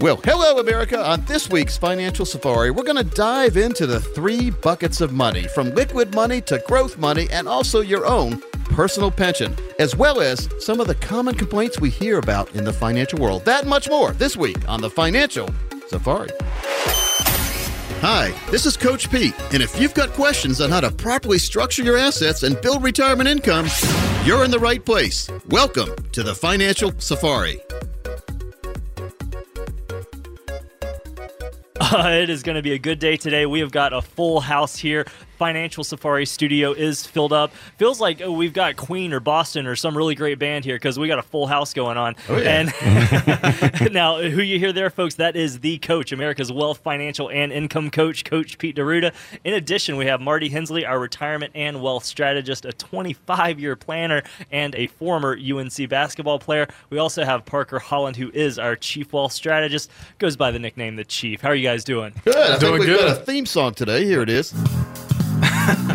Well, hello, America. On this week's Financial Safari, we're going to dive into the three buckets of money from liquid money to growth money and also your own personal pension, as well as some of the common complaints we hear about in the financial world. That much more this week on the Financial Safari. Hi, this is Coach Pete, and if you've got questions on how to properly structure your assets and build retirement income, you're in the right place. Welcome to the Financial Safari. It is going to be a good day today. We have got a full house here. Financial Safari studio is filled up. Feels like oh, we've got Queen or Boston or some really great band here because we got a full house going on. Oh, yeah. And now, who you hear there, folks, that is the coach, America's wealth, financial, and income coach, Coach Pete D'Arruda. In addition, we have Marty Hensley, our retirement and wealth strategist, a 25 year planner, and a former UNC basketball player. We also have Parker Holland, who is our chief wealth strategist, goes by the nickname the Chief. How are you guys doing? Good. I think Doing we've good. got a theme song today. Here it is.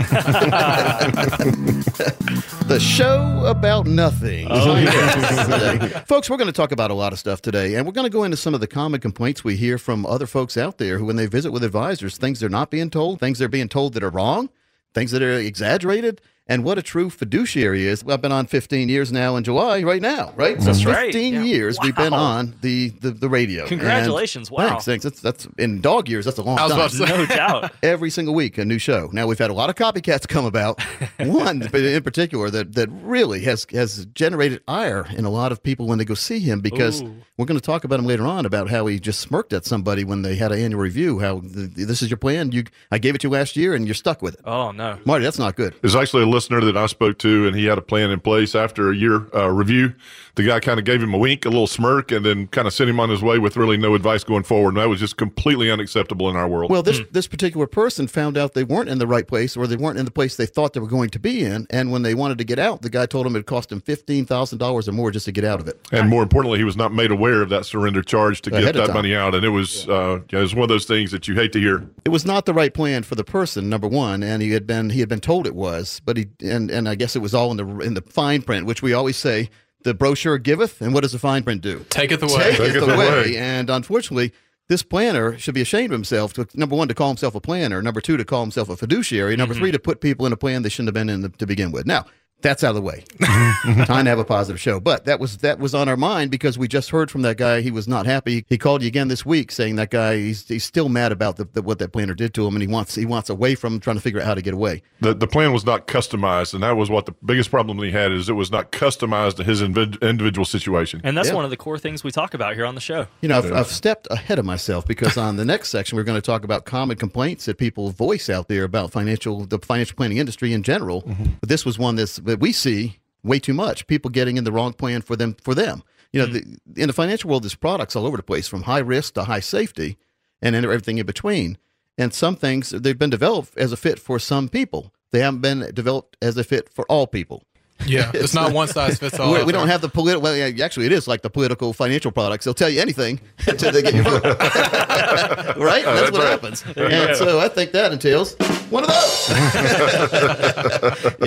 the show about nothing. Oh, Today. Folks, we're going to talk about a lot of stuff today, and we're going to go into some of the common complaints we hear from other folks out there who, when they visit with advisors, things they're not being told, things they're being told that are wrong, things that are exaggerated. And what a true fiduciary is. I've been on 15 years now in July, right now, right? So That's 15 right, yeah. years we've been on the, the, the radio. Congratulations, And wow. Thanks, thanks. That's, that's in dog years. That's a long I was time about to say. No doubt. every single week a new show. Now we've had a lot of copycats come about. One in particular that that really has has generated ire in a lot of people when they go see him because Ooh. we're going to talk about him later on about how he just smirked at somebody when they had an annual review. How the, this is your plan? You I gave it to you last year and you're stuck with it. Oh, no. Marty, that's not good. There's actually a listener that I spoke to, and he had a plan in place after a year uh, review. The guy kind of gave him a wink, a little smirk, and then kind of sent him on his way with really no advice going forward. And that was just completely unacceptable in our world. Well, this this particular person found out they weren't in the right place, or they weren't in the place they thought they were going to be in. And when they wanted to get out, the guy told him it cost him fifteen thousand dollars or more just to get out of it. and more importantly, he was not made aware of that surrender charge to Ahead get that time. money out. And it was, uh, yeah, it was one of those things that you hate to hear. it was not the right plan for the person number one and he had been he had been told it was but he and and i guess it was all in the in the fine print which we always say the brochure giveth and what does the fine print do Take it away. take Take it it away away. and unfortunately this planner should be ashamed of himself to number one to call himself a planner number two to call himself a fiduciary number mm-hmm. three to put people in a plan they shouldn't have been in the, to begin with now that's out of the way. Time to have a positive show. But that was that was on our mind because we just heard from that guy. He was not happy. He called you again this week saying that guy he's, he's still mad about the, the, what that planner did to him, and he wants he wants away from him, trying to figure out how to get away. The, the plan was not customized, and that was what the biggest problem he had is it was not customized to his invid- individual situation. And that's Yeah. one of the core things we talk about here on the show. You know, I've, I've stepped ahead of myself because on the next section we're going to talk about common complaints that people voice out there about financial the financial planning industry in general. Mm-hmm. But this was one that's, that we see way too much. People getting in the wrong plan for them for them. You know, hmm. the, in the financial world, there's products all over the place from high risk to high safety, and everything in between. And some things they've been developed as a fit for some people. They haven't been developed as a fit for all people. Yeah, it's not one size fits all. We, we don't have the political. Well, yeah, actually, it is like the political financial products. They'll tell you anything until they get your vote. right? That's, what happens. And so I think that entails one of those.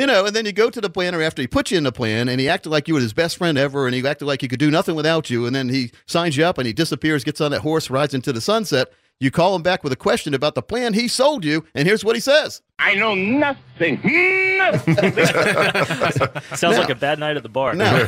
you know, and then you go to the planner after he put you in the plan, and he acted like you were his best friend ever, and he acted like he could do nothing without you, and then he signs you up, and he disappears, gets on that horse, rides into the sunset. You call him back with a question about the plan he sold you, and here's what he says. I know nothing. Nothing. Sounds Now- like a bad night at the bar. Now,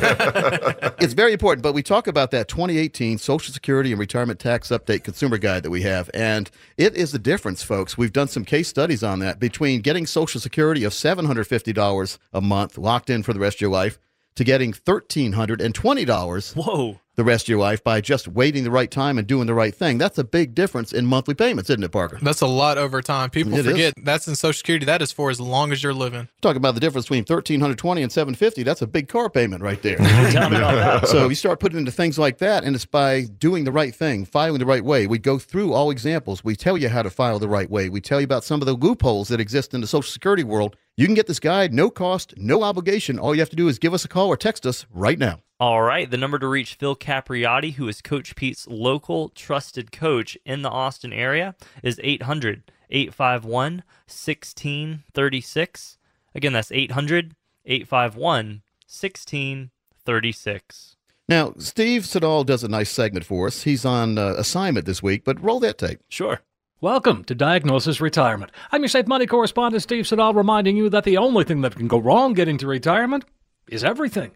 it's very important, but we talk about that 2018 Social Security and Retirement Tax Update Consumer Guide that we have, and it is the difference, folks. We've done some case studies on that between getting Social Security of $750 a month locked in for the rest of your life to getting $1,320 Whoa. The rest of your life by just waiting the right time and doing the right thing. That's a big difference in monthly payments, isn't it, Parker? That's a lot over time. People It is. forget that's in Social Security. That is for as long as you're living. Talk about the difference between thirteen hundred twenty and seven fifty. That's a big car payment right there. Tell me about that. so you start putting into things like that, and it's by doing the right thing, filing the right way. We go through all examples. We tell you how to file the right way. We tell you about some of the loopholes that exist in the Social Security world. You can get this guide, no cost, no obligation. All you have to do is give us a call or text us right now. All right. The number to reach Phil Capriotti, who is Coach Pete's local trusted coach in the Austin area, is 800 851 1636. Again, that's 800 851 1636. Now, Steve Siddall does a nice segment for us. He's on uh, assignment this week, but roll that tape. Sure. Welcome to Diagnosis Retirement. I'm your Safe Money correspondent, Steve Siddall, reminding you that the only thing that can go wrong getting to retirement is everything.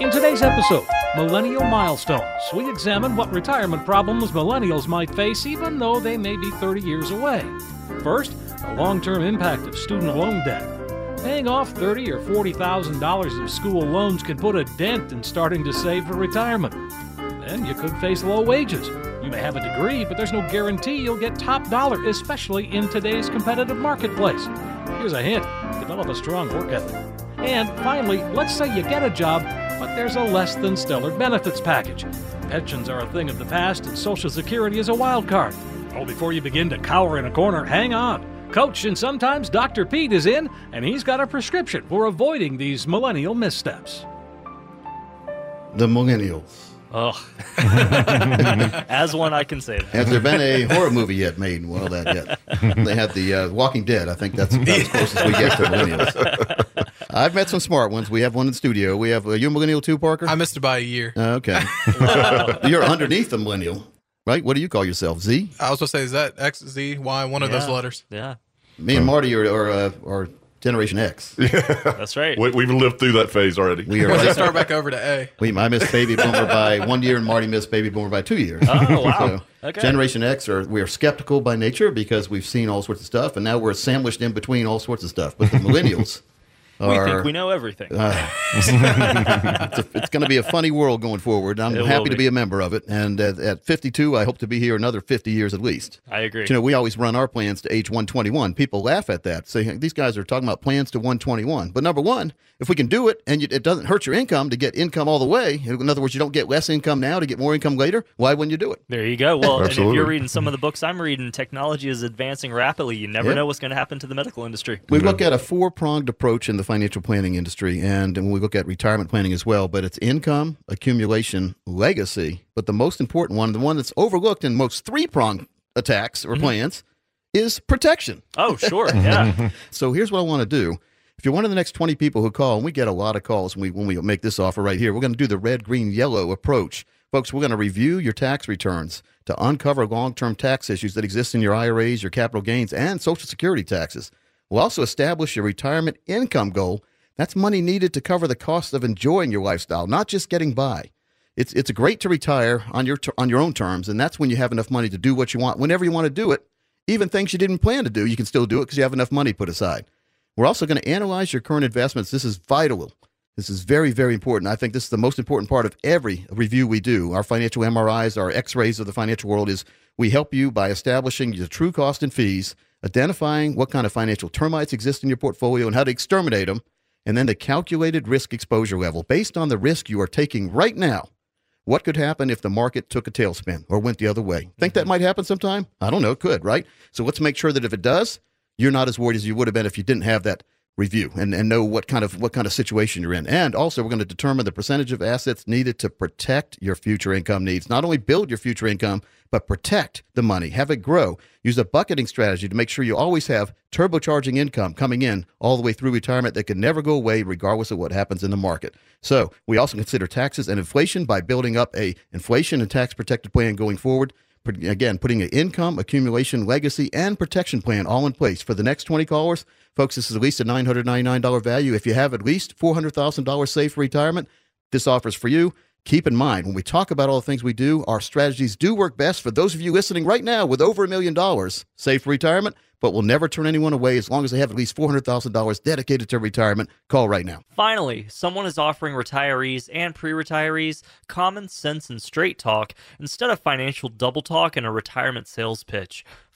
In today's episode, Millennial Milestones, we examine what retirement problems millennials might face even though they may be 30 years away. First, the long-term impact of student loan debt. Paying off thirty or forty thousand dollars of school loans can put a dent in starting to save for retirement. Then you could face low wages. You may have a degree, but there's no guarantee you'll get top dollar, especially in today's competitive marketplace. Here's a hint develop a strong work ethic. And finally, let's say you get a job, but there's a less than stellar benefits package. Pensions are a thing of the past, and Social Security is a wild card. Oh, before you begin to cower in a corner, hang on. Coach and sometimes Dr. Pete is in, and he's got a prescription for avoiding these millennial missteps. The Millennials. Oh. As one, I can say that. Has there been a horror movie yet made? Well, that yet. They had the uh, Walking Dead. I think that's about as close as we get to millennials. I've met some smart ones. We have one in the studio. We have, are you a millennial too, Parker? I missed it by a year. Uh, okay. You're underneath the millennial, right? What do you call yourself? Z? I was gonna say, is that X, Z, Y, one of those letters? Yeah, Me and Marty are, are, uh, are Generation X. that's right. We, we've lived through that phase already. We are Or does it right. start back over to A? We, I missed baby boomer by one year, and Marty missed baby boomer by two years. Oh, wow. So, Okay. Generation X are we are skeptical by nature because we've seen all sorts of stuff, and now we're sandwiched in between all sorts of stuff. But the millennials we are. think we know everything. Uh, it's it's going to be a funny world going forward. I'm It will happy to be. be a member of it, and at, at 52, I hope to be here another 50 years at least. I agree. You know, we always run our plans to age 121. People laugh at that, say these guys are talking about plans to 121. But number one, if we can do it and you, it doesn't hurt your income to get income all the way, in other words, you don't get less income now to get more income later. Why wouldn't you do it? There you go. Well, and if you're reading some of the books I'm reading, technology is advancing rapidly. You never Yeah. know what's going to happen to the medical industry. We look at a four pronged approach in the financial planning industry, and when we look at retirement planning as well, but it's income, accumulation, legacy. But the most important one, the one that's overlooked in most three pronged attacks or mm-hmm. plans, is protection. Oh, sure. Yeah. So here's what I want to do. If you're one of the next 20 people who call, and we get a lot of calls when we, when we make this offer right here, we're going to do the red, green, yellow approach. Folks, we're going to review your tax returns to uncover long term tax issues that exist in your IRAs, your capital gains, and Social Security taxes. We'll also establish your retirement income goal. That's money needed to cover the cost of enjoying your lifestyle, not just getting by. It's, it's great to retire on your, on your own terms, and that's when you have enough money to do what you want whenever you want to do it. Even things you didn't plan to do, you can still do it because you have enough money put aside. We're also going to analyze your current investments. This is vital. This is very, very important. I think this is the most important part of every review we do. Our financial MRIs, our x rays of the financial world is we help you by establishing the true cost and fees, identifying what kind of financial termites exist in your portfolio and how to exterminate them, and then the calculated risk exposure level based on the risk you are taking right now. What could happen if the market took a tailspin or went the other way? Think that mm-hmm. might happen sometime? I don't know. It could, right? So let's make sure that if it does, you're not as worried as you would have been if you didn't have that review and, and know what kind of what kind of situation you're in. And also we're going to determine the percentage of assets needed to protect your future income needs. Not only build your future income, but protect the money, have it grow. Use a bucketing strategy to make sure you always have turbocharging income coming in all the way through retirement that can never go away regardless of what happens in the market. So, we also consider taxes and inflation by building up a inflation and tax protected plan going forward. Again, putting an income, accumulation, legacy, and protection plan all in place for the next 20 callers. Folks, this is at least a $999 value. If you have at least $400,000 saved for retirement, this offer is for you. Keep in mind when we talk about all the things we do, our strategies do work best for those of you listening right now with over a million dollars saved for retirement, but we'll never turn anyone away as long as they have at least $400,000 dedicated to retirement. Call right now. Finally, someone is offering retirees and pre retirees common sense and straight talk instead of financial double talk and a retirement sales pitch.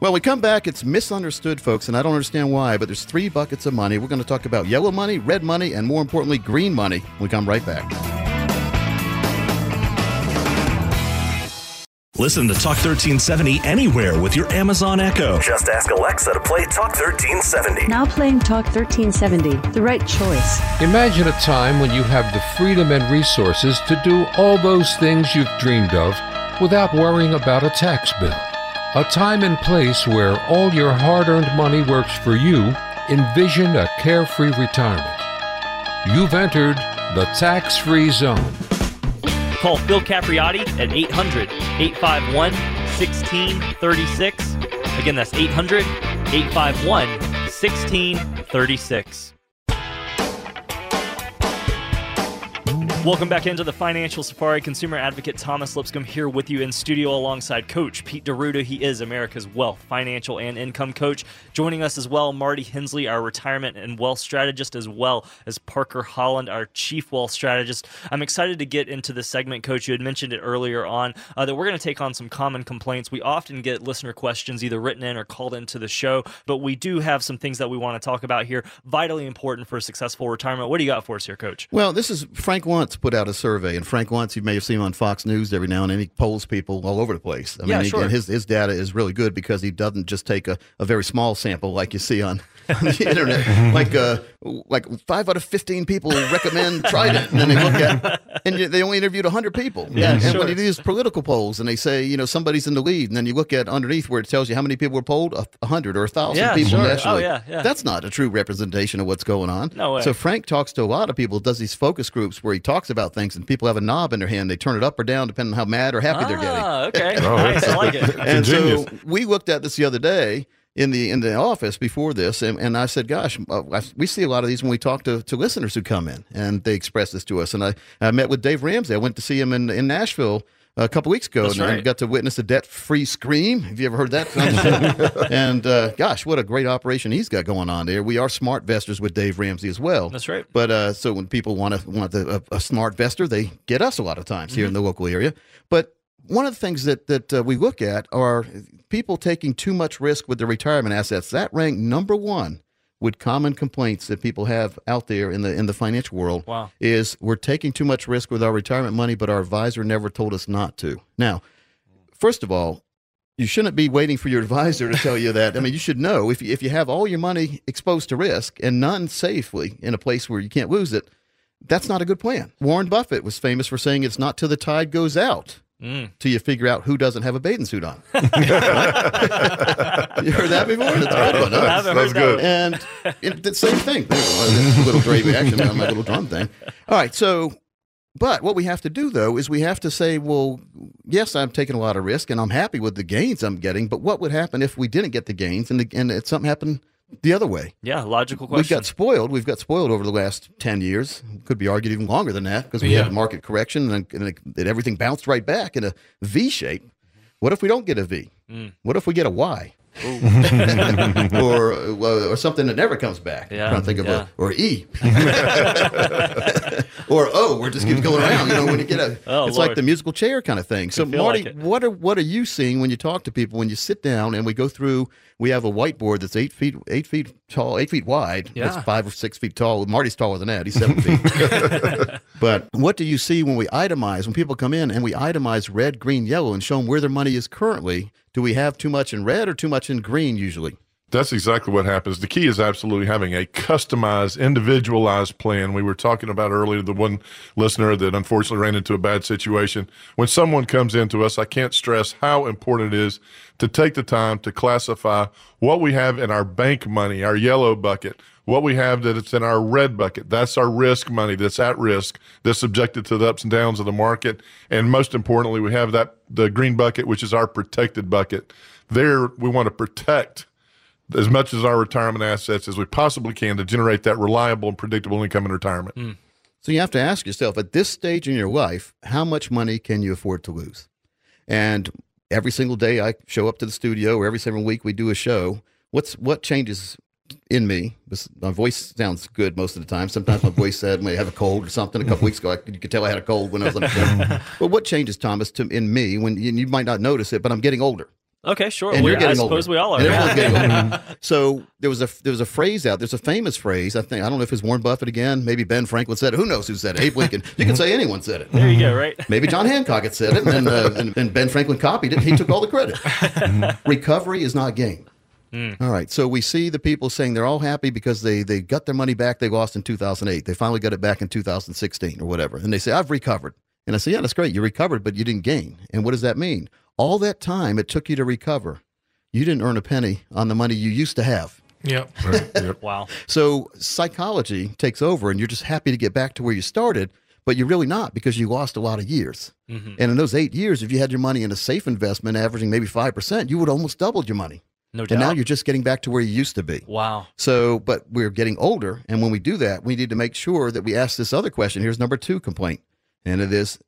Well, we come back. It's misunderstood, folks, and I don't understand why, but there's three buckets of money. We're going to talk about yellow money, red money, and more importantly, green money. We come right back. Listen to Talk 1370 anywhere with your Amazon Echo. Just ask Alexa to play Talk 1370. Now playing Talk 1370, the right choice. Imagine a time when you have the freedom and resources to do all those things you've dreamed of without worrying about a tax bill. A time and place where all your hard earned money works for you. Envision a carefree retirement. You've entered the tax free zone. Call Phil Capriotti at 800 851 1636. Again, that's 800 851 1636. Welcome back into the Financial Safari. Consumer advocate Thomas Lipscomb here with you in studio alongside Coach Pete D'Arruda. He is America's wealth, financial, and income coach. Joining us as well, Marty Hensley, our retirement and wealth strategist, as well as Parker Holland, our chief wealth strategist. I'm excited to get into this segment, Coach. You had mentioned it earlier on uh, that we're going to take on some common complaints. We often get listener questions either written in or called into the show, but we do have some things that we want to talk about here, vitally important for a successful retirement. What do you got for us here, Coach? Well, this is Frank Luntz put out a survey, and Frank Luntz, you may have seen him on Fox News every now and then. He polls people all over the place. I Yeah, mean, he- sure. and his his data is really good because he doesn't just take a, a very small sample like you see on, on the internet. like uh, like five out of fifteen people recommend Trident, and then they look at and they only interviewed hundred people. Yeah, and, and sure. when you do these political polls, and they say you know somebody's in the lead, and then you look at underneath where it tells you how many people were polled, a a hundred or a thousand Yeah, people sure. Oh, nationally. yeah, yeah. That's not a true representation of what's going on. No way. So Frank talks to a lot of people, does these focus groups where he talks about things, and people have a knob in their hand. They turn it up or down depending on how mad or happy they're getting. Ah, okay. Oh, nice. I like it. And so we looked at this the other day in the in the office before this, and, and I said, "Gosh, uh, I, we see a lot of these when we talk to, to listeners who come in, and they express this to us." And I, I met with Dave Ramsey. I went to see him in in Nashville. A couple weeks ago, That's and I got to witness a debt-free scream. Have you ever heard that? and uh, gosh, what a great operation he's got going on there. We are SmartVestors with Dave Ramsey as well. That's right. But uh, so when people want to want the, a, a SmartVestor, they get us a lot of times here in the local area. But one of the things that that uh, we look at are people taking too much risk with their retirement assets. That ranked number one with common complaints that people have out there in the in the financial world. Wow. Is we're taking too much risk with our retirement money, but our advisor never told us not to. Now, first of all. You shouldn't be waiting for your advisor to tell you that. I mean, you should know if you, if you have all your money exposed to risk and none safely in a place where you can't lose it, that's not a good plan. Warren Buffett was famous for saying it's not till the tide goes out Mm. till you figure out who doesn't have a bathing suit on. you heard that before? That's a good one, huh? That's heard good. that. And it, the same thing. Little Dre reaction on my little drum thing. All right, so, but what we have to do though is we have to say, well, yes, I'm taking a lot of risk and I'm happy with the gains I'm getting, but what would happen if we didn't get the gains and, the, and it, something happened the other way? Yeah, logical question. We question. got spoiled. We've got spoiled over the last 10 years. Could be argued even longer than that because we Yeah. had a market correction and, and, it- and everything bounced right back in a V shape. What if we don't get a V? Mm. What if we get a Y? or uh, or something that never comes back. Yeah, I'm trying to think of yeah. a or E. or oh, we're just keeps going around. You know, when you get a, Oh, it's like the musical chair kind of thing. So, Marty, like what are what are you seeing when you talk to people when you sit down and we go through? We have a whiteboard that's eight feet eight feet tall, eight feet wide. Yeah. That's five or six feet tall. Marty's taller than that. He's seven feet. but what do you see when we itemize when people come in and we itemize red, green, yellow, and show them where their money is currently? Do we have too much in red or too much in green usually? That's exactly what happens. The key is absolutely having a customized, individualized plan. We were talking about earlier the one listener that unfortunately ran into a bad situation. When someone comes into us, I can't stress how important it is to take the time to classify what we have in our bank money, our yellow bucket, what we have that it's in our red bucket. That's our risk money that's at risk, that's subjected to the ups and downs of the market. And most importantly, we have that the green bucket, which is our protected bucket. There we want to protect as much as our retirement assets as we possibly can to generate that reliable and predictable income in retirement. Hmm. So you have to ask yourself at this stage in your life, how much money can you afford to lose? And every single day I show up to the studio, or every single week we do a show. What's what changes in me? My voice sounds good most of the time. Sometimes my voice said I have a cold or something. A couple weeks ago, I, you could tell I had a cold when I was on the show. but what changes, Thomas, to in me when you, you might not notice it, but I'm getting older. Okay, sure. And you're I suppose older. we all are. Yeah. so there was a there was a phrase out. There's a famous phrase. I think I don't know if it's Warren Buffett again. Maybe Ben Franklin said it. Who knows who said it? Abe Lincoln. You can say anyone said it. There you go, right? Maybe John Hancock had said it, and then uh, and, and Ben Franklin copied it. He took all the credit. Recovery is not gain. All right. So we see the people saying they're all happy because they they got their money back they lost in 2008. They finally got it back in 2016 or whatever. And they say, I've recovered. And I say, Yeah, that's great. You recovered, but you didn't gain. And what does that mean? All that time it took you to recover, you didn't earn a penny on the money you used to have. Yep. Wow. So psychology takes over, and you're just happy to get back to where you started, but you're really not because you lost a lot of years. Mhm. And in those eight years, if you had your money in a safe investment averaging maybe 5%, you would almost doubled your money. No doubt. And now you're just getting back to where you used to be. Wow. So, but we're getting older. And when we do that, we need to make sure that we ask this other question. Here's number two complaint. And it is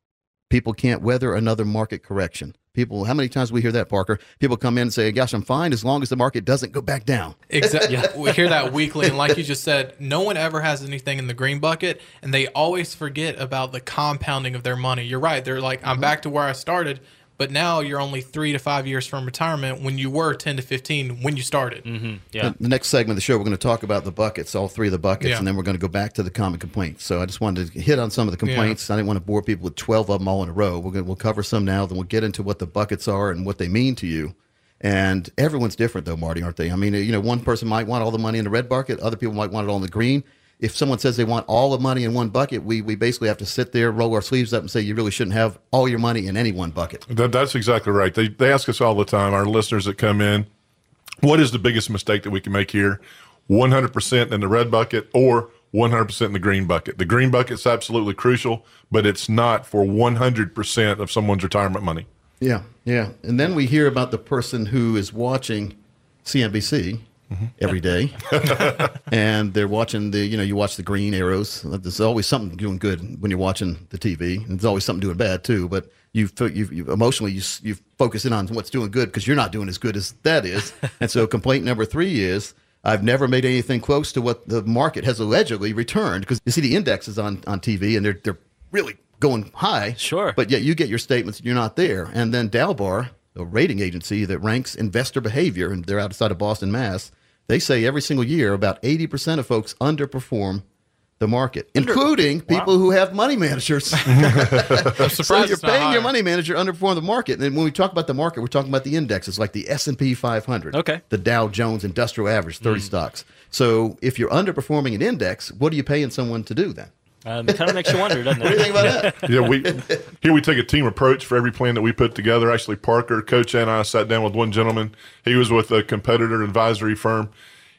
people can't weather another market correction. People, how many times we hear that, Parker? People come in and say, gosh, I'm fine as long as the market doesn't go back down. Exactly. We hear that weekly, and like you just said, no one ever has anything in the green bucket, and they always forget about the compounding of their money. You're right. They're like, I'm mm-hmm. back to where I started, but now you're only three to five years from retirement when you were 10 to 15 when you started. Mm-hmm. Yeah. The, the next segment of the show, we're going to talk about the buckets, all three of the buckets, Yeah. and then we're going to go back to the common complaints. So I just wanted to hit on some of the complaints. I didn't want to bore people with 12 of them all in a row. We're going to, we'll cover some now, then we'll get into what the buckets are and what they mean to you. And everyone's different, though, Marty, aren't they? I mean, you know, one person might want all the money in the red bucket, other people might want it all in the green. If someone says they want all the money in one bucket, we, we basically have to sit there, roll our sleeves up, and say you really shouldn't have all your money in any one bucket. That, that's exactly right. They, they ask us all the time, our listeners that come in, what is the biggest mistake that we can make here? 100% in the red bucket or 100% in the green bucket. The green bucket's absolutely crucial, but it's not for 100% of someone's retirement money. Yeah, yeah. And then we hear about the person who is watching CNBC Mm-hmm. every day, and they're watching the, you know, you watch the green arrows. There's always something doing good when you're watching the TV, and there's always something doing bad too. But you, you, you emotionally, you, you focus in on what's doing good because you're not doing as good as that is. and so, complaint number three is. I've never made anything close to what the market has allegedly returned because you see the indexes on, on TV and they're they're really going high. Sure. But yet you get your statements and you're not there. And then Dalbar, a rating agency that ranks investor behavior, and they're outside of Boston, Mass, they say every single year about 80% of folks underperform the market, including people who have money managers. I'm so you're paying your money manager underperform the market. And when we talk about the market, we're talking about the indexes like the S&P 500, Okay. the Dow Jones Industrial Average, 30 stocks. So if you're underperforming an index, what are you paying someone to do then? Um, it kind of makes you wonder, doesn't it? What do you think about that? yeah, we here we take a team approach for every plan that we put together. Actually, Parker, Coach, and I sat down with one gentleman. He was with a competitor advisory firm.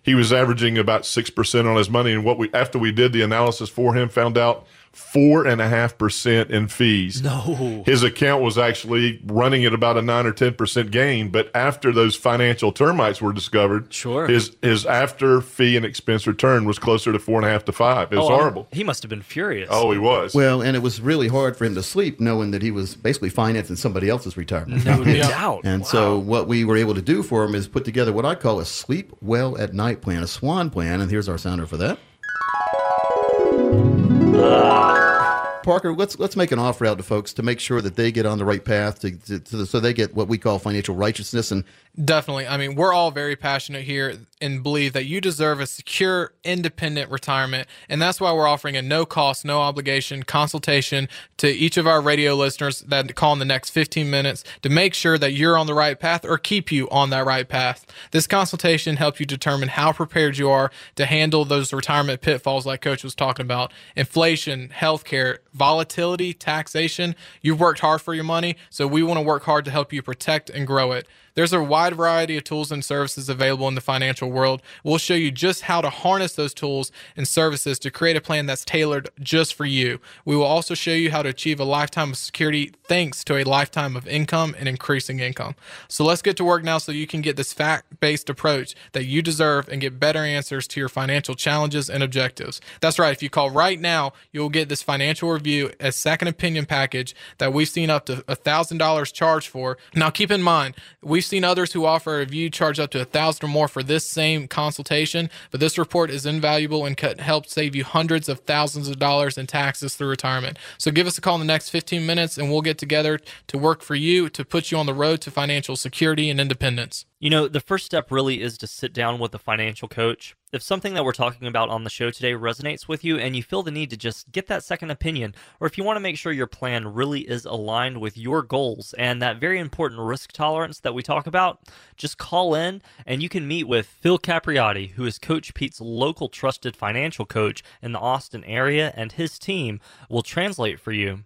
He was averaging about six percent on his money, and what we after we did the analysis for him, found out four and a half percent in fees. No. His account was actually running at about a nine or ten percent gain, but after those financial termites were discovered, Sure. his his after fee and expense return was closer to four and a half to five. It was Oh, I'm- horrible. He must have been furious. Oh, he was. Well, and it was really hard for him to sleep knowing that he was basically financing somebody else's retirement. no doubt. And so what we were able to do for him is put together what I call a sleep well at night plan, a swan plan. And here's our sounder for that. Parker, let's let's make an offer out to folks to make sure that they get on the right path to, to, to the, so they get what we call financial righteousness and Definitely. I mean, we're all very passionate here and believe that you deserve a secure, independent retirement. And that's why we're offering a no cost, no obligation consultation to each of our radio listeners that call in the next 15 minutes to make sure that you're on the right path or keep you on that right path. This consultation helps you determine how prepared you are to handle those retirement pitfalls like Coach was talking about inflation, healthcare, volatility, taxation. You've worked hard for your money, so we want to work hard to help you protect and grow it. There's a wide variety of tools and services available in the financial world. We'll show you just how to harness those tools and services to create a plan that's tailored just for you. We will also show you how to achieve a lifetime of security thanks to a lifetime of income and increasing income. So let's get to work now so you can get this fact based approach that you deserve and get better answers to your financial challenges and objectives. That's right. If you call right now, you'll get this financial review, a second opinion package that we've seen up to $1,000 charged for. Now, keep in mind, we've seen others who offer a review charge up to a thousand or more for this same consultation, but this report is invaluable and can help save you hundreds of thousands of dollars in taxes through retirement. So give us a call in the next 15 minutes and we'll get together to work for you to put you on the road to financial security and independence. You know, the first step really is to sit down with a financial coach. If something that we're talking about on the show today resonates with you and you feel the need to just get that second opinion, or if you want to make sure your plan really is aligned with your goals and that very important risk tolerance that we talk about, just call in and you can meet with Phil Capriotti, who is Coach Pete's local trusted financial coach in the Austin area, and his team will translate for you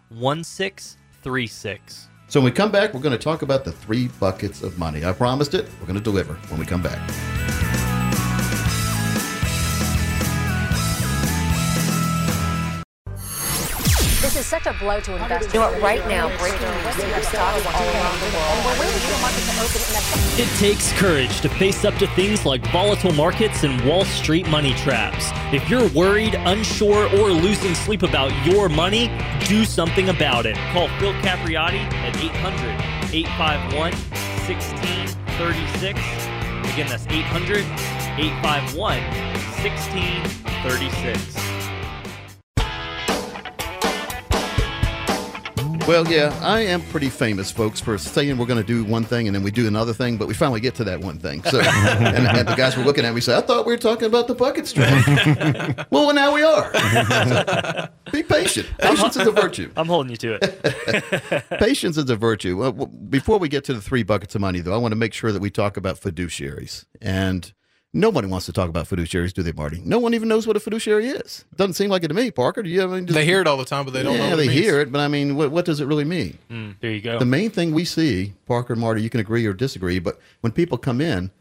1636. So when we come back, we're going to talk about the three buckets of money. I promised it. We're going to deliver when we come back. Blow to investors. You know what? Right now, breaking news: you have stocks all around the world, and we're waiting for the market to open. And It takes courage to face up to things like volatile markets and Wall Street money traps. If you're worried, unsure, or losing sleep about your money, do something about it. Call Phil Capriotti at 800 851 1636. Again, that's 800 851 1636. Well, yeah, I am pretty famous, folks, for saying we're going to do one thing and then we do another thing, but we finally get to that one thing. So, and, and the guys were looking at me, say, "I thought we were talking about the bucket strategy." well, now we are. So, be patient. Patience is a virtue. I'm holding you to it. Patience is a virtue. Well, before we get to the three buckets of money, though, I want to make sure that we talk about fiduciaries. And nobody wants to talk about fiduciaries, do they, Marty? No one even knows what a fiduciary is. Doesn't seem like it to me, Parker. Do you have any? They hear it all the time, but they don't yeah, know what they it means. hear it, but I mean, what, what does it really mean? Mm, there you go. The main thing we see, Parker and Marty, you can agree or disagree, but when people come in,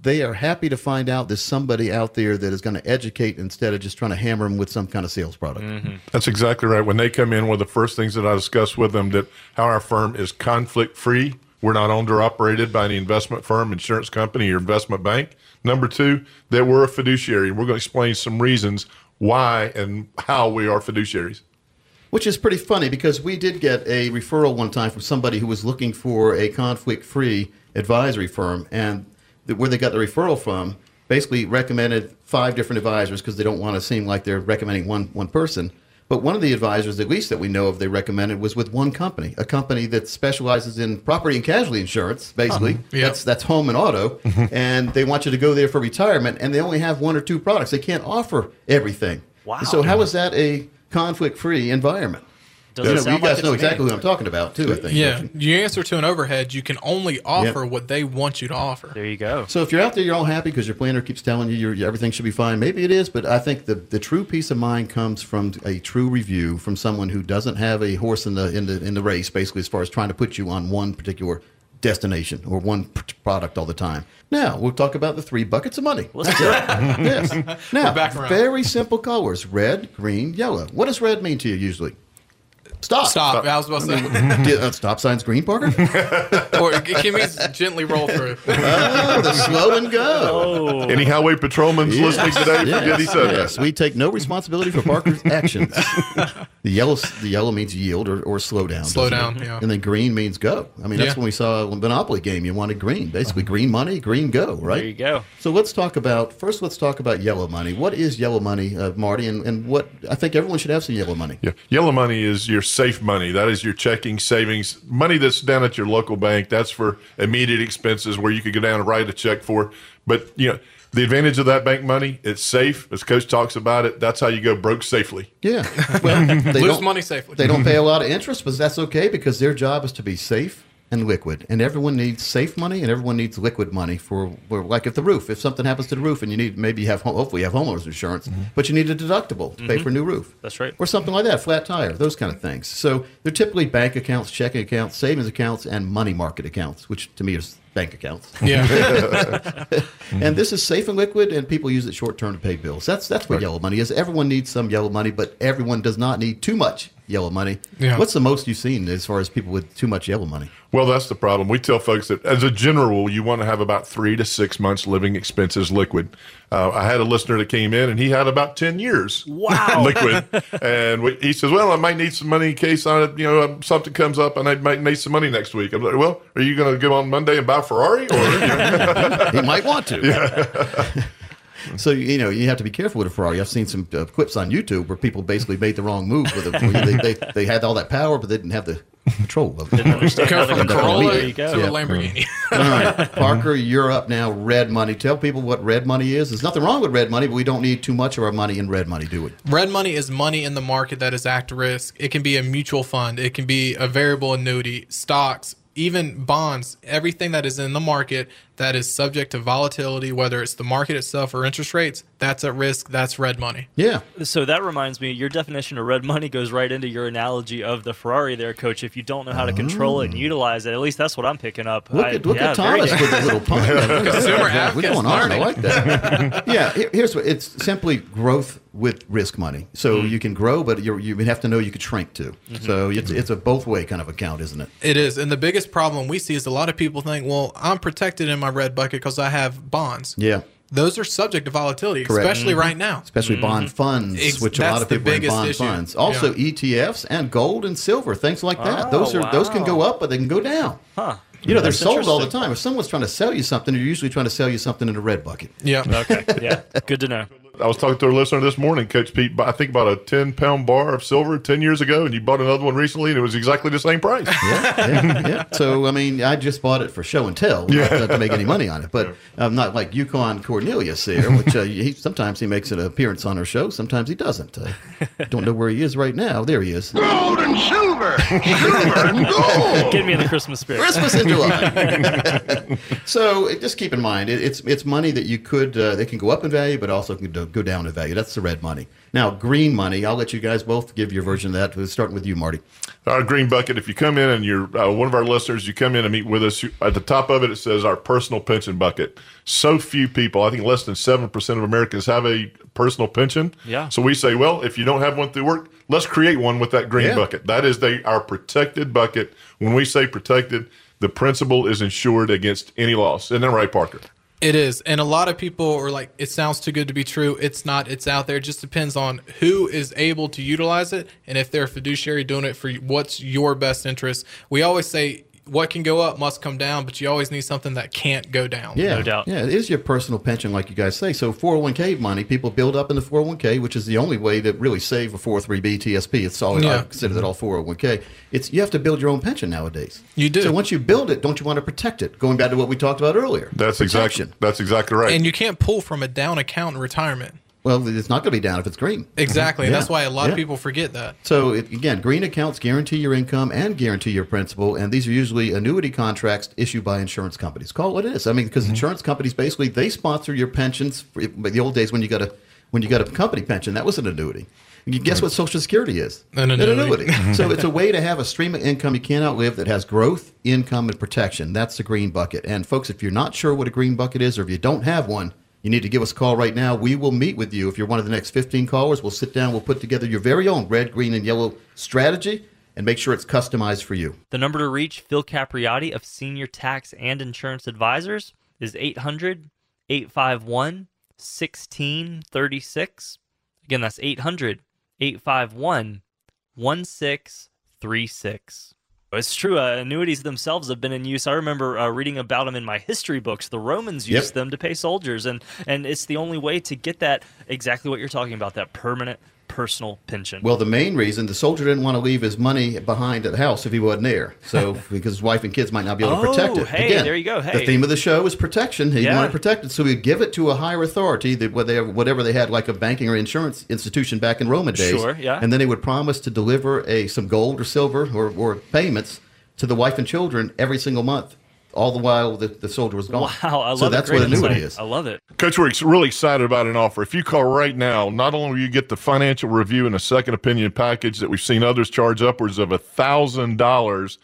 they are happy to find out there's somebody out there that is going to educate instead of just trying to hammer them with some kind of sales product. That's exactly right. When they come in, one of the first things that I discuss with them that how our firm is conflict free. We're not owned or operated by any investment firm, insurance company, or investment bank. Number two, that we're a fiduciary. We're going to explain some reasons why and how we are fiduciaries. Which is pretty funny because we did get a referral one time from somebody who was looking for a conflict free advisory firm. And where they got the referral from basically recommended five different advisors because they don't want to seem like they're recommending one, one person. But one of the advisors, at least that we know of, they recommended was with one company, a company that specializes in property and casualty insurance, basically. Uh-huh. Yep. That's, that's home and auto. and they want you to go there for retirement, and they only have one or two products. They can't offer everything. Wow. So, how is that a conflict free environment? Doesn't You know, sound you guys like know exactly me. who I'm talking about, too, I think. Yeah, don't you? you answer to an overhead. You can only offer what they want you to offer. There you go. So if you're out there, you're all happy because your planner keeps telling you your everything should be fine. Maybe it is, but I think the, the true peace of mind comes from a true review from someone who doesn't have a horse in the in the in the race, basically, as far as trying to put you on one particular destination or one p- product all the time. Now we'll talk about the three buckets of money. Let's do it. yes. Now, back very simple colors: red, green, yellow. What does red mean to you usually? Stop. Stop. I was about to I say. do- uh, stop signs green, Parker? or can we gently roll through? oh, the slow and go. Any highway patrolmen listening today, forget he said yes. We take no responsibility for Parker's actions. the yellow, the yellow means yield or, or slow down. Slow doesn't it? down, yeah. And then green means go. I mean, that's Yeah. when we saw a Monopoly game. You wanted green, basically green money, green go, right? There you go. So let's talk about first. Let's talk about yellow money. What is yellow money, uh, Marty? And, and what I think everyone should have some yellow money. Yeah. Yellow money is your safe money. That is your checking, savings, money that's down at your local bank. That's for immediate expenses where you could go down and write a check for. But, you know, the advantage of that bank money, it's safe. As Coach talks about it, that's how you go broke safely. Yeah. Well, they Lose don't- money safely. They don't pay a lot of interest, but that's okay because their job is to be safe and liquid. And everyone needs safe money and everyone needs liquid money for, for like if the roof, if something happens to the roof and you need maybe you have hopefully you have homeowners insurance, but you need a deductible to pay Mhm. for a new roof. That's right. Or something like that, flat tire, those kind of things. So they're typically bank accounts, checking accounts, savings accounts, and money market accounts, which to me is bank accounts. Yeah. and this is safe and liquid, and people use it short term to pay bills. That's that's what yellow money is. Everyone needs some yellow money, but everyone does not need too much yellow money. Yeah. What's the most you've seen as far as people with too much yellow money? Well, that's the problem. We tell folks that as a general rule, you want to have about three to six months living expenses liquid. Uh, I had a listener that came in and he had about 10 years Wow. liquid. And we, he says, well, I might need some money in case I, you know, um, something comes up and I might need some money next week. I'm like, well, are you going to go on Monday and buy a Ferrari? Or, you know? he might want to. So you know you have to be careful with a Ferrari. I've seen some uh, clips on YouTube where people basically made the wrong move with it. They, they, they had all that power, but they didn't have the control of it. Didn't understand Go to from a. Corolla There you go. to a Lamborghini. All right, Parker, you're up now. Red money. Tell people what red money is. There's nothing wrong with red money, but we don't need too much of our money in red money, do we? Red money is money in the market that is at risk. It can be a mutual fund, it can be a variable annuity, stocks, even bonds, everything that is in the market that is subject to volatility, whether it's the market itself or interest rates, that's at risk. That's red money. Yeah. So that reminds me, your definition of red money goes right into your analogy of the Ferrari there, Coach. If you don't know how to control it and utilize it, at least that's what I'm picking up. Look I- at look yeah, at Thomas with a little pun. Consumer We're going on. I like that. yeah. Here's what it's simply growth with risk money. So Mm. you can grow, but you're, you have to know you could shrink too. Mm-hmm. So it's it's a both way kind of account, isn't it? It is. And the biggest problem we see is a lot of people think, well, I'm protected in my red bucket because I have bonds. Yeah. Those are subject to volatility, Correct. especially Mhm. right now. Especially bond funds, Mm-hmm. Ex- which a lot of people are in bond issue. funds. Also Yeah. ETFs and gold and silver, things like that. Oh, those are those can go up, but they can go down. Huh. You know, they're sold all the time. If someone's trying to sell you something, they're usually trying to sell you something in a red bucket. Yeah. Okay. Yeah. Good to know. I was talking to a listener this morning, Coach Pete. I think about a 10 pound bar of silver 10 years ago, and you bought another one recently, and it was exactly the same price. yeah, yeah. So I mean, I just bought it for show and tell, not to, to make any money on it. But I'm not like Yukon Cornelius here, which uh, he sometimes he makes an appearance on our show, sometimes he doesn't. Uh, don't know where he is right now. There he is. Gold and silver. Silver and gold. Get me in the Christmas spirit. Christmas in July. so just keep in mind, it, it's it's money that you could uh, they can go up in value, but also can do- go down in value. That's the red money. Now, green money. I'll let you guys both give your version of that. Starting with you, Marty. Our green bucket. If you come in and you're uh, one of our listeners, you come in and meet with us. You, at the top of it, it says our personal pension bucket. So few people, I think less than seven percent of Americans have a personal pension. Yeah. So we say, well, if you don't have one through work, let's create one with that green Yeah. bucket. That is the our protected bucket. When we say protected, the principal is insured against any loss. Isn't that right, Parker? It is. And a lot of people are like, it sounds too good to be true. It's not. It's out there. It just depends on who is able to utilize it and if they're a fiduciary doing it for what's your best interest. We always say, what can go up must come down, but you always need something that can't go down. Yeah, No doubt. Yeah, it is your personal pension, like you guys say. So 401k money, people build up in the 401k, which is the only way to really save a 403b TSP. It's all I Yeah. consider that all 401k. It's you have to build your own pension nowadays. You do. So once you build it, don't you want to protect it? Going back to what we talked about earlier. That's Protection. exactly that's exactly right. And you can't pull from a down account in retirement. Well, it's not going to be down if it's green. Exactly. Yeah. that's why a lot Yeah. of people forget that. So it, again, green accounts guarantee your income and guarantee your principal, and these are usually annuity contracts issued by insurance companies. Call it what it is. I mean, Mm-hmm. because insurance companies basically they sponsor your pensions. The old days when you got a when you got a company pension, that was an annuity. And you guess what Social Security is? An annuity. so it's a way to have a stream of income you can't outlive that has growth, income, and protection. That's the green bucket. And folks, if you're not sure what a green bucket is, or if you don't have one, you need to give us a call right now. We will meet with you. If you're one of the next 15 callers, we'll sit down, we'll put together your very own red, green, and yellow strategy, and make sure it's customized for you. The number to reach Phil Capriotti of Senior Tax and Insurance Advisors is 800 851 1636. Again, that's 800 851 1636. It's true. Uh, annuities themselves have been in use. I remember uh, reading about them in my history books. The Romans used Yep. them to pay soldiers, and and it's the only way to get that exactly what you're talking about that permanent personal pension. Well, the main reason the soldier didn't want to leave his money behind at the house if he wasn't there. So, because his wife and kids might not be able to protect Oh, it. hey, there you go. Hey. The theme of the show is protection. He Yeah. wanted protected, so he'd give it to a higher authority, that whatever, whatever they had, like a banking or insurance institution back in Roman days. Sure, yeah. And then they would promise to deliver a some gold or silver or, or payments to the wife and children every single month, all the while the, the soldier was gone. Wow, I love so it. that's Great what annuity insight. is. I love it. Coach, we're really excited about an offer. If you call right now, not only will you get the financial review and a second opinion package that we've seen others charge upwards of a thousand dollars,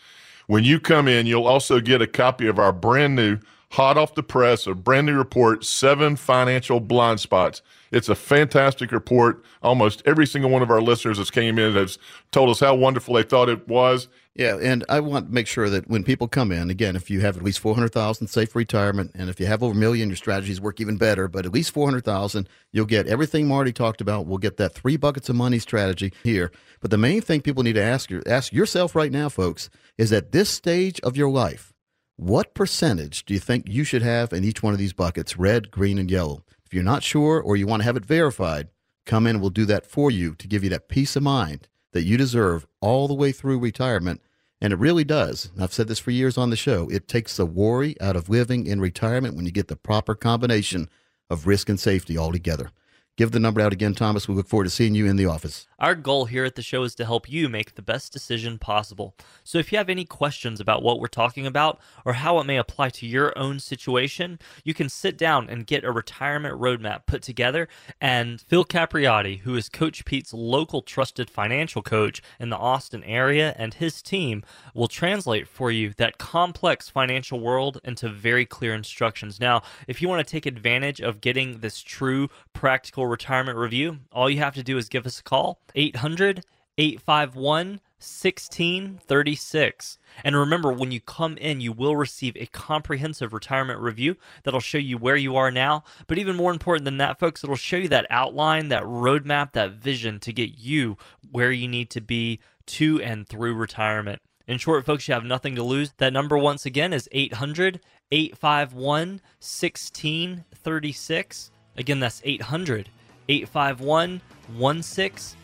when you come in, you'll also get a copy of our brand new, hot off the press, a brand new report, Seven Financial Blind Spots. It's a fantastic report. Almost every single one of our listeners that's came in has told us how wonderful they thought it was. Yeah, and I want to make sure that when people come in, again, if you have at least four hundred thousand safe for retirement, and if you have over a million, your strategies work even better. But at least four hundred thousand, you'll get everything Marty talked about. We'll get that three buckets of money strategy here. But the main thing people need to ask ask yourself right now, folks, is at this stage of your life, what percentage do you think you should have in each one of these buckets, red, green, and yellow? If you're not sure or you want to have it verified, come in we'll do that for you to give you that peace of mind that you deserve all the way through retirement. And it really does. I've said this for years on the show. It takes the worry out of living in retirement when you get the proper combination of risk and safety all together. Give the number out again, Thomas. We look forward to seeing you in the office. Our goal here at the show is to help you make the best decision possible. So if you have any questions about what we're talking about or how it may apply to your own situation, you can sit down and get a retirement roadmap put together. And Phil Capriotti, who is Coach Pete's local trusted financial coach in the Austin area, and his team will translate for you that complex financial world into very clear instructions. Now, if you want to take advantage of getting this true practical retirement review, all you have to do is give us a call 800 851 1636. And remember, when you come in, you will receive a comprehensive retirement review that'll show you where you are now. But even more important than that, folks, it'll show you that outline, that roadmap, that vision to get you where you need to be to and through retirement. In short, folks, you have nothing to lose. That number, once again, is 800 851 1636. Again, that's 800 851 1636.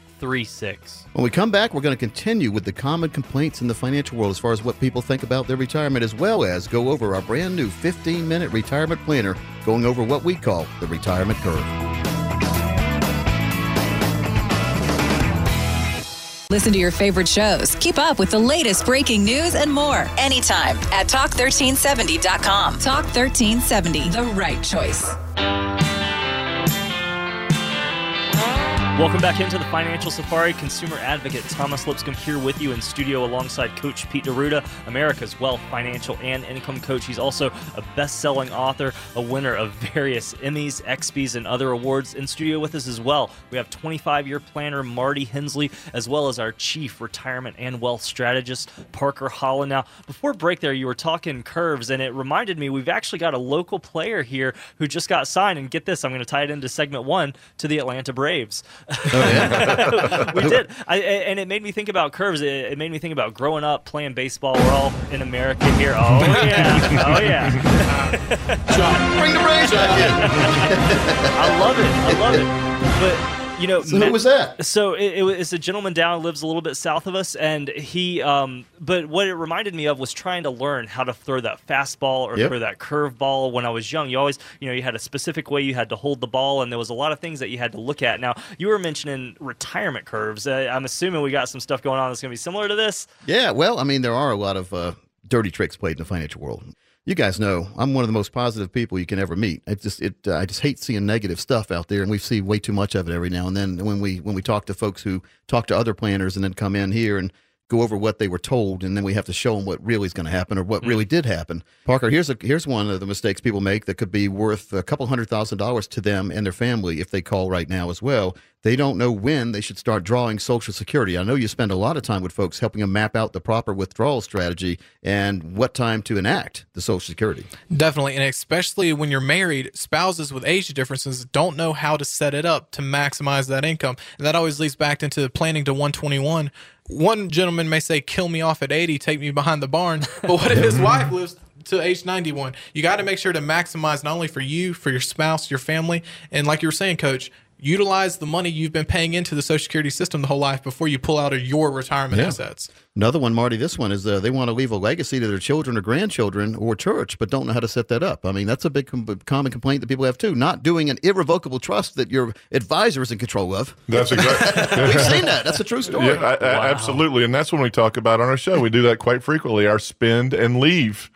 When we come back, we're going to continue with the common complaints in the financial world as far as what people think about their retirement, as well as go over our brand new 15 minute retirement planner, going over what we call the retirement curve. Listen to your favorite shows. Keep up with the latest breaking news and more anytime at talk1370.com. Talk 1370, the right choice. Welcome back into the Financial Safari. Consumer advocate Thomas Lipscomb here with you in studio alongside Coach Pete D'Arruda, America's wealth, financial, and income coach. He's also a best-selling author, a winner of various Emmys, XPs, and other awards. In studio with us as well, we have 25-year planner Marty Hensley, as well as our chief retirement and wealth strategist Parker Holland. Now, before break, there you were talking curves, and it reminded me we've actually got a local player here who just got signed. And get this, I'm going to tie it into segment one to the Atlanta Braves. Oh, we did, I, and it made me think about curves. It, it made me think about growing up playing baseball. We're all in America here. Oh yeah, oh yeah. Bring the Braves back in. I love it. I love it. But you know, So who was that? So it, it was it's a gentleman down lives a little bit south of us, and he. Um, but what it reminded me of was trying to learn how to throw that fastball or Yep. throw that curveball. When I was young, you always, you know, you had a specific way you had to hold the ball, and there was a lot of things that you had to look at. Now you were mentioning retirement curves. Uh, I'm assuming we got some stuff going on that's going to be similar to this. Yeah, well, I mean, there are a lot of uh, dirty tricks played in the financial world. You guys know I'm one of the most positive people you can ever meet. I just it uh, I just hate seeing negative stuff out there, and we see way too much of it every now and then. When we when we talk to folks who talk to other planners and then come in here and go over what they were told, and then we have to show them what really is going to happen or what really hmm. did happen. Parker, here's a here's one of the mistakes people make that could be worth a couple hundred thousand dollars to them and their family if they call right now as well. they don't know when they should start drawing Social Security. I know you spend a lot of time with folks helping them map out the proper withdrawal strategy and what time to enact the Social Security. Definitely. And especially when you're married, spouses with age differences don't know how to set it up to maximize that income. And that always leads back into planning to 121. One gentleman may say, kill me off at 80, take me behind the barn. But what if his wife lives to age 91? You got to make sure to maximize not only for you, for your spouse, your family. And like you were saying, coach, utilize the money you've been paying into the Social Security system the whole life before you pull out of your retirement Yeah. assets. Another one, Marty, this one is uh, they want to leave a legacy to their children or grandchildren or church, but don't know how to set that up. I mean, that's a big com- common complaint that people have too. Not doing an irrevocable trust that your advisor is in control of. That's exactly. We've seen that. That's a true story. Yeah, I- I- absolutely, and that's when we talk about on our show. We do that quite frequently. Our spend and leave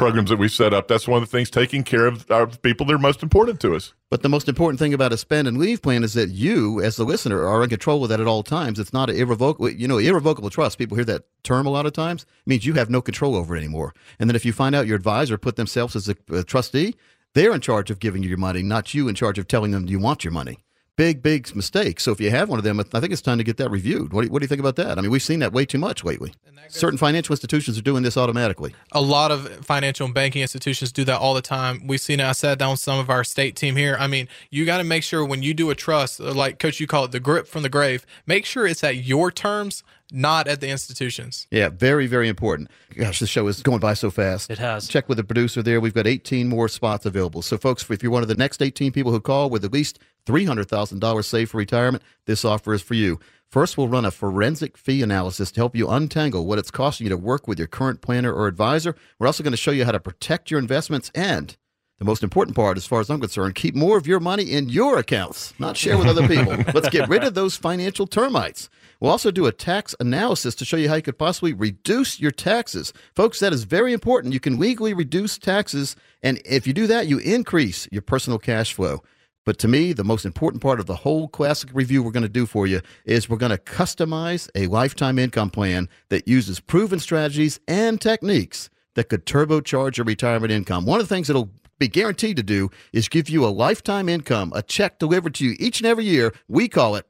programs that we set up. That's one of the things taking care of our people that are most important to us. But the most important thing about a spend and leave plan is that you, as the listener, are in control of that at all times. It's not an irrevocable, you know, irrevocable trust. People hear that term a lot of times. It means you have no control over it anymore. And then if you find out your advisor put themselves as a, a trustee, they're in charge of giving you your money, not you in charge of telling them you want your money. Big, big mistake. So if you have one of them, I think it's time to get that reviewed. What do, you, what do you think about that? I mean, we've seen that way too much lately. Certain financial institutions are doing this automatically. a lot of financial and banking institutions do that all the time. We've seen it. I sat down with some of our state team here. I mean, you got to make sure when you do a trust, like Coach, you call it the grip from the grave, make sure it's at your terms, not at the institutions. Yeah, very, very important. Gosh, this show is going by so fast. It has. Check with the producer there. We've got 18 more spots available. So, folks, if you're one of the next 18 people who call with at least $300,000 saved for retirement, this offer is for you. First, we'll run a forensic fee analysis to help you untangle what it's costing you to work with your current planner or advisor. We're also going to show you how to protect your investments and the most important part, as far as I'm concerned, keep more of your money in your accounts, not share with other people. Let's get rid of those financial termites. We'll also do a tax analysis to show you how you could possibly reduce your taxes. Folks, that is very important. You can legally reduce taxes, and if you do that, you increase your personal cash flow. But to me, the most important part of the whole classic review we're going to do for you is we're going to customize a lifetime income plan that uses proven strategies and techniques that could turbocharge your retirement income. One of the things that'll be guaranteed to do is give you a lifetime income, a check delivered to you each and every year. We call it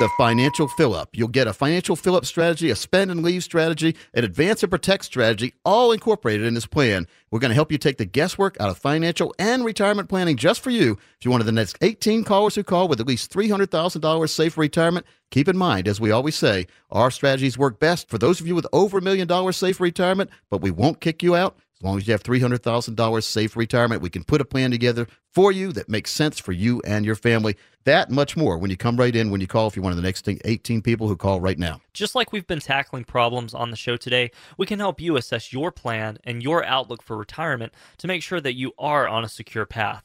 the financial fill up. You'll get a financial fill up strategy, a spend and leave strategy, an advance and protect strategy, all incorporated in this plan. We're going to help you take the guesswork out of financial and retirement planning just for you. If you're one of the next 18 callers who call with at least $300,000 safe for retirement, keep in mind, as we always say, our strategies work best for those of you with over a million dollars safe for retirement, but we won't kick you out. As long as you have $300,000 safe retirement, we can put a plan together for you that makes sense for you and your family. That much more when you come right in, when you call, if you're one of the next 18 people who call right now. Just like we've been tackling problems on the show today, we can help you assess your plan and your outlook for retirement to make sure that you are on a secure path.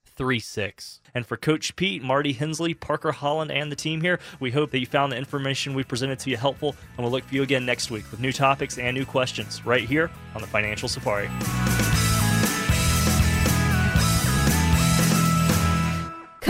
And for Coach Pete, Marty Hensley, Parker Holland, and the team here, we hope that you found the information we presented to you helpful, and we'll look for you again next week with new topics and new questions right here on the Financial Safari.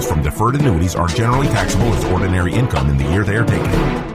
withdrawals from deferred annuities are generally taxable as ordinary income in the year they are taken.